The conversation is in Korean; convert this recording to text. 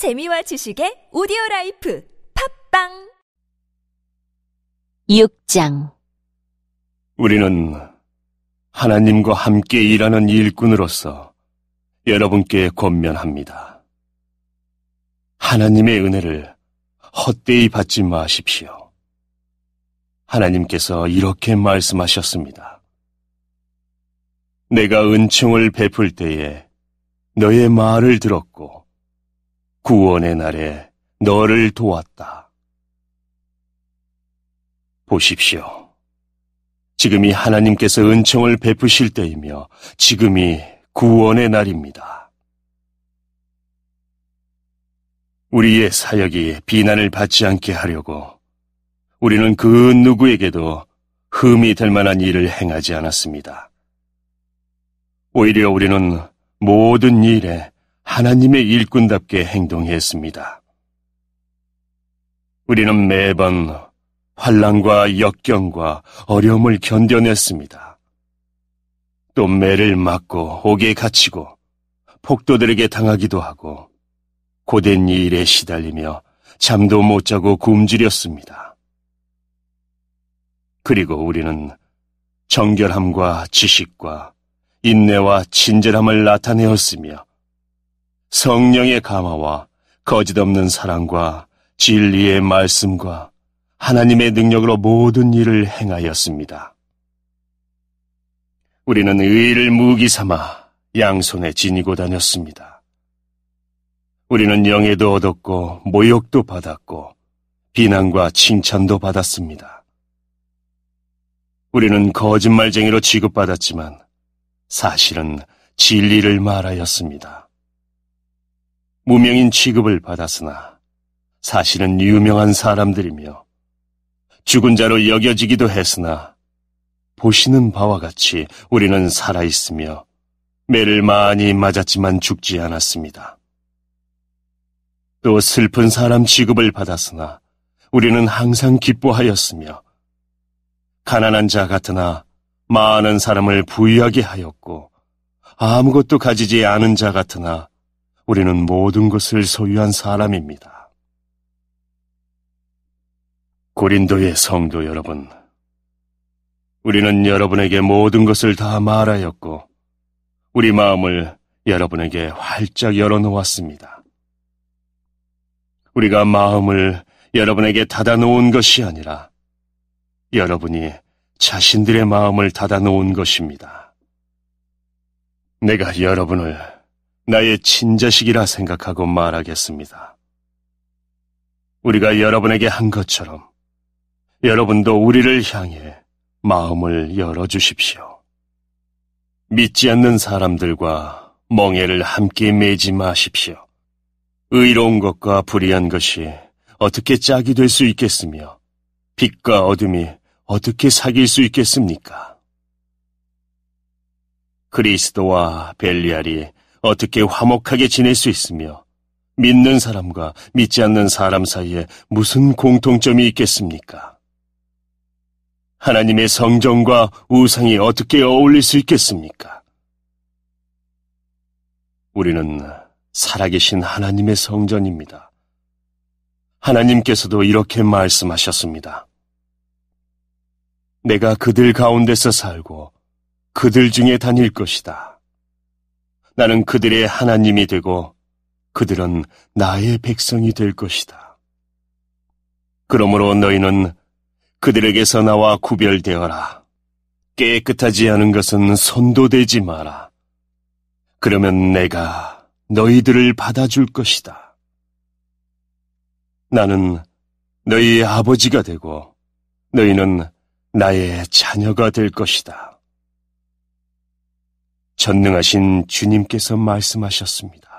재미와 지식의 오디오 라이프 팟빵 6장 우리는 하나님과 함께 일하는 일꾼으로서 여러분께 권면합니다. 하나님의 은혜를 헛되이 받지 마십시오. 하나님께서 이렇게 말씀하셨습니다. 내가 은총을 베풀 때에 너의 말을 들었고 구원의 날에 너를 도왔다. 보십시오. 지금이 하나님께서 은총을 베푸실 때이며 지금이 구원의 날입니다. 우리의 사역이 비난을 받지 않게 하려고 우리는 그 누구에게도 흠이 될 만한 일을 행하지 않았습니다. 오히려 우리는 모든 일에 하나님의 일꾼답게 행동했습니다. 우리는 매번 환란과 역경과 어려움을 견뎌냈습니다. 또 매를 맞고 옥에 갇히고 폭도들에게 당하기도 하고 고된 일에 시달리며 잠도 못 자고 굶주렸습니다. 그리고 우리는 정결함과 지식과 인내와 친절함을 나타내었으며 성령의 감화와 거짓없는 사랑과 진리의 말씀과 하나님의 능력으로 모든 일을 행하였습니다. 우리는 의를 무기 삼아 양손에 지니고 다녔습니다. 우리는 영예도 얻었고 모욕도 받았고 비난과 칭찬도 받았습니다. 우리는 거짓말쟁이로 취급받았지만 사실은 진리를 말하였습니다. 무명인 취급을 받았으나 사실은 유명한 사람들이며 죽은 자로 여겨지기도 했으나 보시는 바와 같이 우리는 살아있으며 매를 많이 맞았지만 죽지 않았습니다. 또 슬픈 사람 취급을 받았으나 우리는 항상 기뻐하였으며 가난한 자 같으나 많은 사람을 부유하게 하였고 아무것도 가지지 않은 자 같으나 우리는 모든 것을 소유한 사람입니다. 고린도의 성도 여러분, 우리는 여러분에게 모든 것을 다 말하였고, 우리 마음을 여러분에게 활짝 열어놓았습니다. 우리가 마음을 여러분에게 닫아놓은 것이 아니라, 여러분이 자신들의 마음을 닫아놓은 것입니다. 내가 여러분을 나의 친자식이라 생각하고 말하겠습니다. 우리가 여러분에게 한 것처럼 여러분도 우리를 향해 마음을 열어주십시오. 믿지 않는 사람들과 멍해를 함께 매지 마십시오. 의로운 것과 불의한 것이 어떻게 짝이 될 수 있겠으며 빛과 어둠이 어떻게 사귈 수 있겠습니까? 그리스도와 벨리알이 어떻게 화목하게 지낼 수 있으며 믿는 사람과 믿지 않는 사람 사이에 무슨 공통점이 있겠습니까? 하나님의 성정과 우상이 어떻게 어울릴 수 있겠습니까? 우리는 살아계신 하나님의 성전입니다. 하나님께서도 이렇게 말씀하셨습니다. 내가 그들 가운데서 살고 그들 중에 다닐 것이다. 나는 그들의 하나님이 되고 그들은 나의 백성이 될 것이다. 그러므로 너희는 그들에게서 나와 구별되어라. 깨끗하지 않은 것은 손도 대지 마라. 그러면 내가 너희들을 받아줄 것이다. 나는 너희의 아버지가 되고 너희는 나의 자녀가 될 것이다. 전능하신 주님께서 말씀하셨습니다.